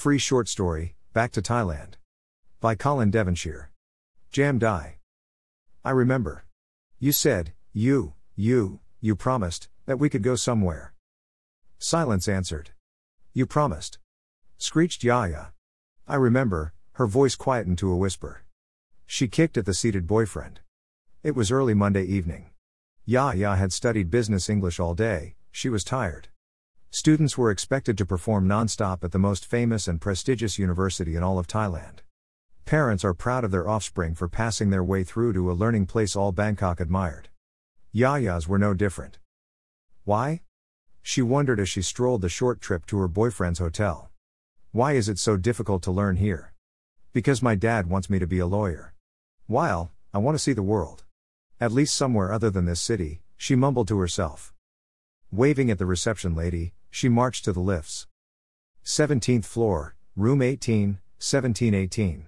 Free short story, Back to Thailand. By Colin Devonshire. Jam Die. I remember. You said, you, you, you promised, that we could go somewhere. Silence answered. You promised. Screeched Yaya. I remember, her voice quietened to a whisper. She kicked at the seated boyfriend. It was early Monday evening. Yaya had studied business English all day, she was tired. Students were expected to perform non-stop at the most famous and prestigious university in all of Thailand. Parents are proud of their offspring for passing their way through to a learning place all Bangkok admired. Yaya's were no different. Why? She wondered as she strolled the short trip to her boyfriend's hotel. Why is it so difficult to learn here? Because my dad wants me to be a lawyer. While, I want to see the world. At least somewhere other than this city, she mumbled to herself. Waving at the reception lady, she marched to the lifts. 17th floor, room 18, 1718.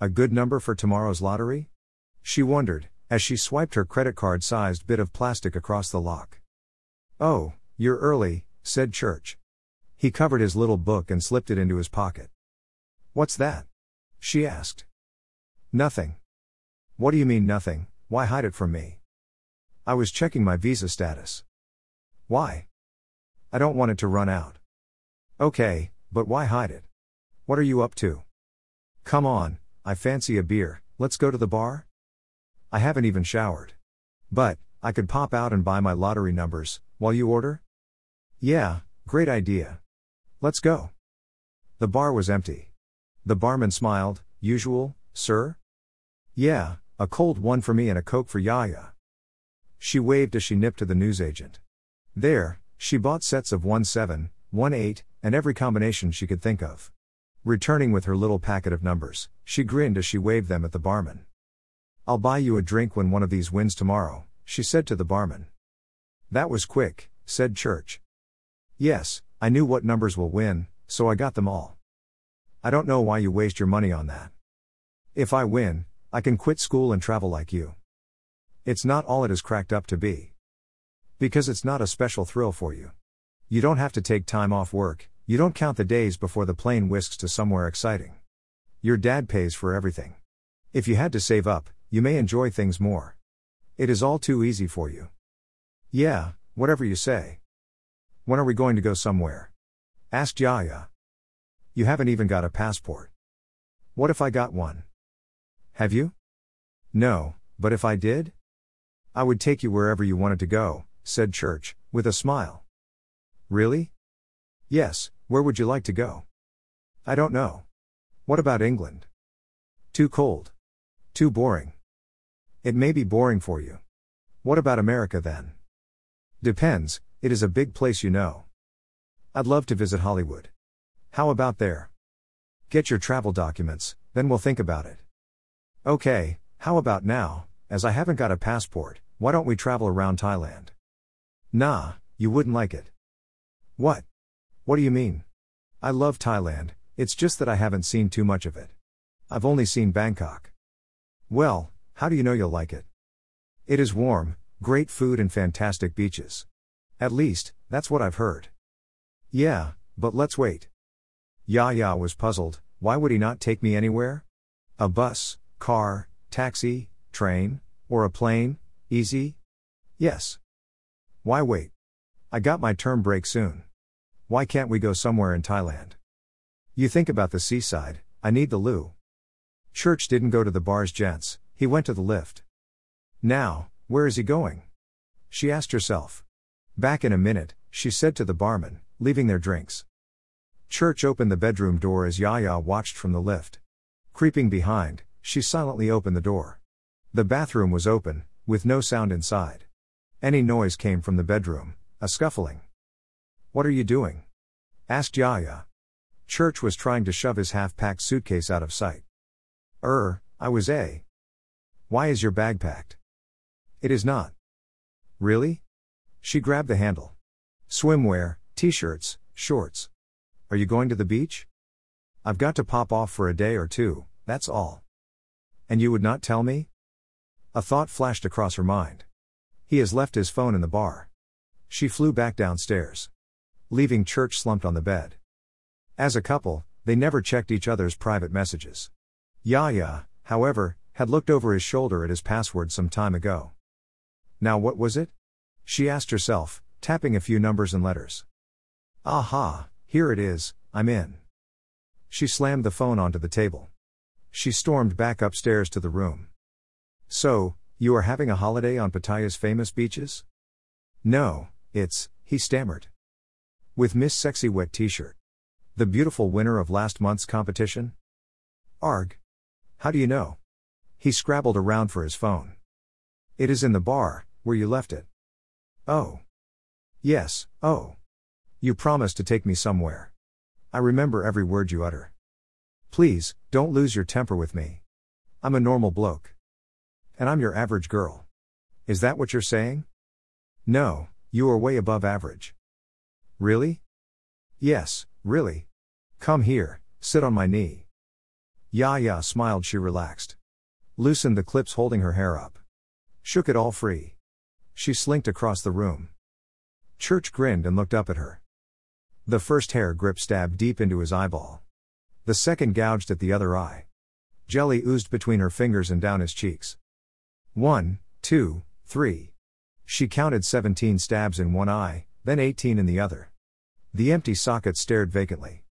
A good number for tomorrow's lottery? She wondered, as she swiped her credit card sized bit of plastic across the lock. Oh, you're early, said Church. He covered his little book and slipped it into his pocket. What's that? She asked. Nothing. What do you mean nothing? Why hide it from me? I was checking my visa status. Why? I don't want it to run out. Okay, but why hide it? What are you up to? Come on, I fancy a beer, let's go to the bar? I haven't even showered. But, I could pop out and buy my lottery numbers, while you order? Yeah, great idea. Let's go. The bar was empty. The barman smiled, usual, sir? Yeah, a cold one for me and a coke for Yaya. She waved as she nipped to the newsagent. There, she bought sets of 1 7, 1 8, and every combination she could think of. Returning with her little packet of numbers, she grinned as she waved them at the barman. I'll buy you a drink when one of these wins tomorrow, she said to the barman. That was quick, said Church. Yes, I knew what numbers will win, so I got them all. I don't know why you waste your money on that. If I win, I can quit school and travel like you. It's not all it is cracked up to be. Because it's not a special thrill for you. You don't have to take time off work, you don't count the days before the plane whisks to somewhere exciting. Your dad pays for everything. If you had to save up, you may enjoy things more. It is all too easy for you. Yeah, whatever you say. When are we going to go somewhere? asked Yaya. You haven't even got a passport. What if I got one? Have you? No, but if I did? I would take you wherever you wanted to go, said Church, with a smile. Really? Yes, where would you like to go? I don't know. What about England? Too cold. Too boring. It may be boring for you. What about America then? Depends, it is a big place, you know. I'd love to visit Hollywood. How about there? Get your travel documents, then we'll think about it. Okay, how about now, as I haven't got a passport, why don't we travel around Thailand? Nah, you wouldn't like it. What? What do you mean? I love Thailand, it's just that I haven't seen too much of it. I've only seen Bangkok. Well, how do you know you'll like it? It is warm, great food, and fantastic beaches. At least, that's what I've heard. Yeah, but let's wait. Yaya was puzzled, why would he not take me anywhere? A bus, car, taxi, train, or a plane, easy? Yes. Why wait? I got my term break soon. Why can't we go somewhere in Thailand? You think about the seaside, I need the loo. Church didn't go to the bars, gents, he went to the lift. Now, where is he going? She asked herself. Back in a minute, she said to the barman, leaving their drinks. Church opened the bedroom door as Yaya watched from the lift. Creeping behind, she silently opened the door. The bathroom was open, with no sound inside. Any noise came from the bedroom, a scuffling. What are you doing? asked Yaya. Church was trying to shove his half packed suitcase out of sight. Er, I was a. Why is your bag packed? It is not. Really? She grabbed the handle. Swimwear, t shirts, shorts. Are you going to the beach? I've got to pop off for a day or two, that's all. And you would not tell me? A thought flashed across her mind. He has left his phone in the bar. She flew back downstairs. Leaving church slumped on the bed. As a couple, they never checked each other's private messages. Yaya, however, had looked over his shoulder at his password some time ago. Now what was it? She asked herself, tapping a few numbers and letters. Aha, here it is, I'm in. She slammed the phone onto the table. She stormed back upstairs to the room. So, you are having a holiday on Pattaya's famous beaches? No, it's, he stammered. With Miss Sexy Wet t shirt. The beautiful winner of last month's competition? Arg. How do you know? He scrabbled around for his phone. It is in the bar, where you left it. Oh. Yes, oh. You promised to take me somewhere. I remember every word you utter. Please, don't lose your temper with me. I'm a normal bloke. And I'm your average girl. Is that what you're saying? No, you are way above average. Really? Yes, really. Come here, sit on my knee. Ya Ya smiled, she relaxed. Loosened the clips holding her hair up. Shook it all free. She slinked across the room. Church grinned and looked up at her. The first hair grip stabbed deep into his eyeball. The second gouged at the other eye. Jelly oozed between her fingers and down his cheeks. One, two, three. She counted 17 stabs in one eye, then 18 in the other. The empty socket stared vacantly.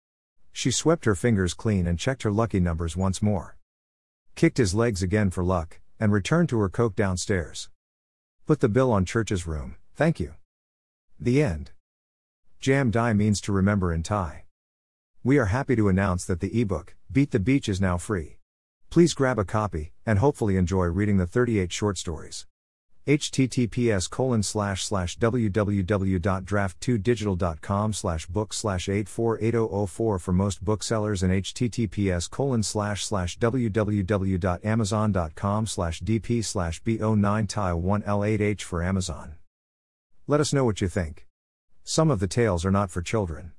She swept her fingers clean and checked her lucky numbers once more. Kicked his legs again for luck, and returned to her coke downstairs. Put the bill on Church's room, thank you. The end. Jam Die means to remember in Thai. We are happy to announce that the ebook, Beat the Beach, is now free. Please grab a copy, and hopefully enjoy reading the 38 short stories https colon slash slash www.draft2digital.com slash book slash 848004 for most booksellers and https colon slash slash www.amazon.com slash dp slash bo9 tile 1 l8h for Amazon. Let us know what you think. Some of the tales are not for children.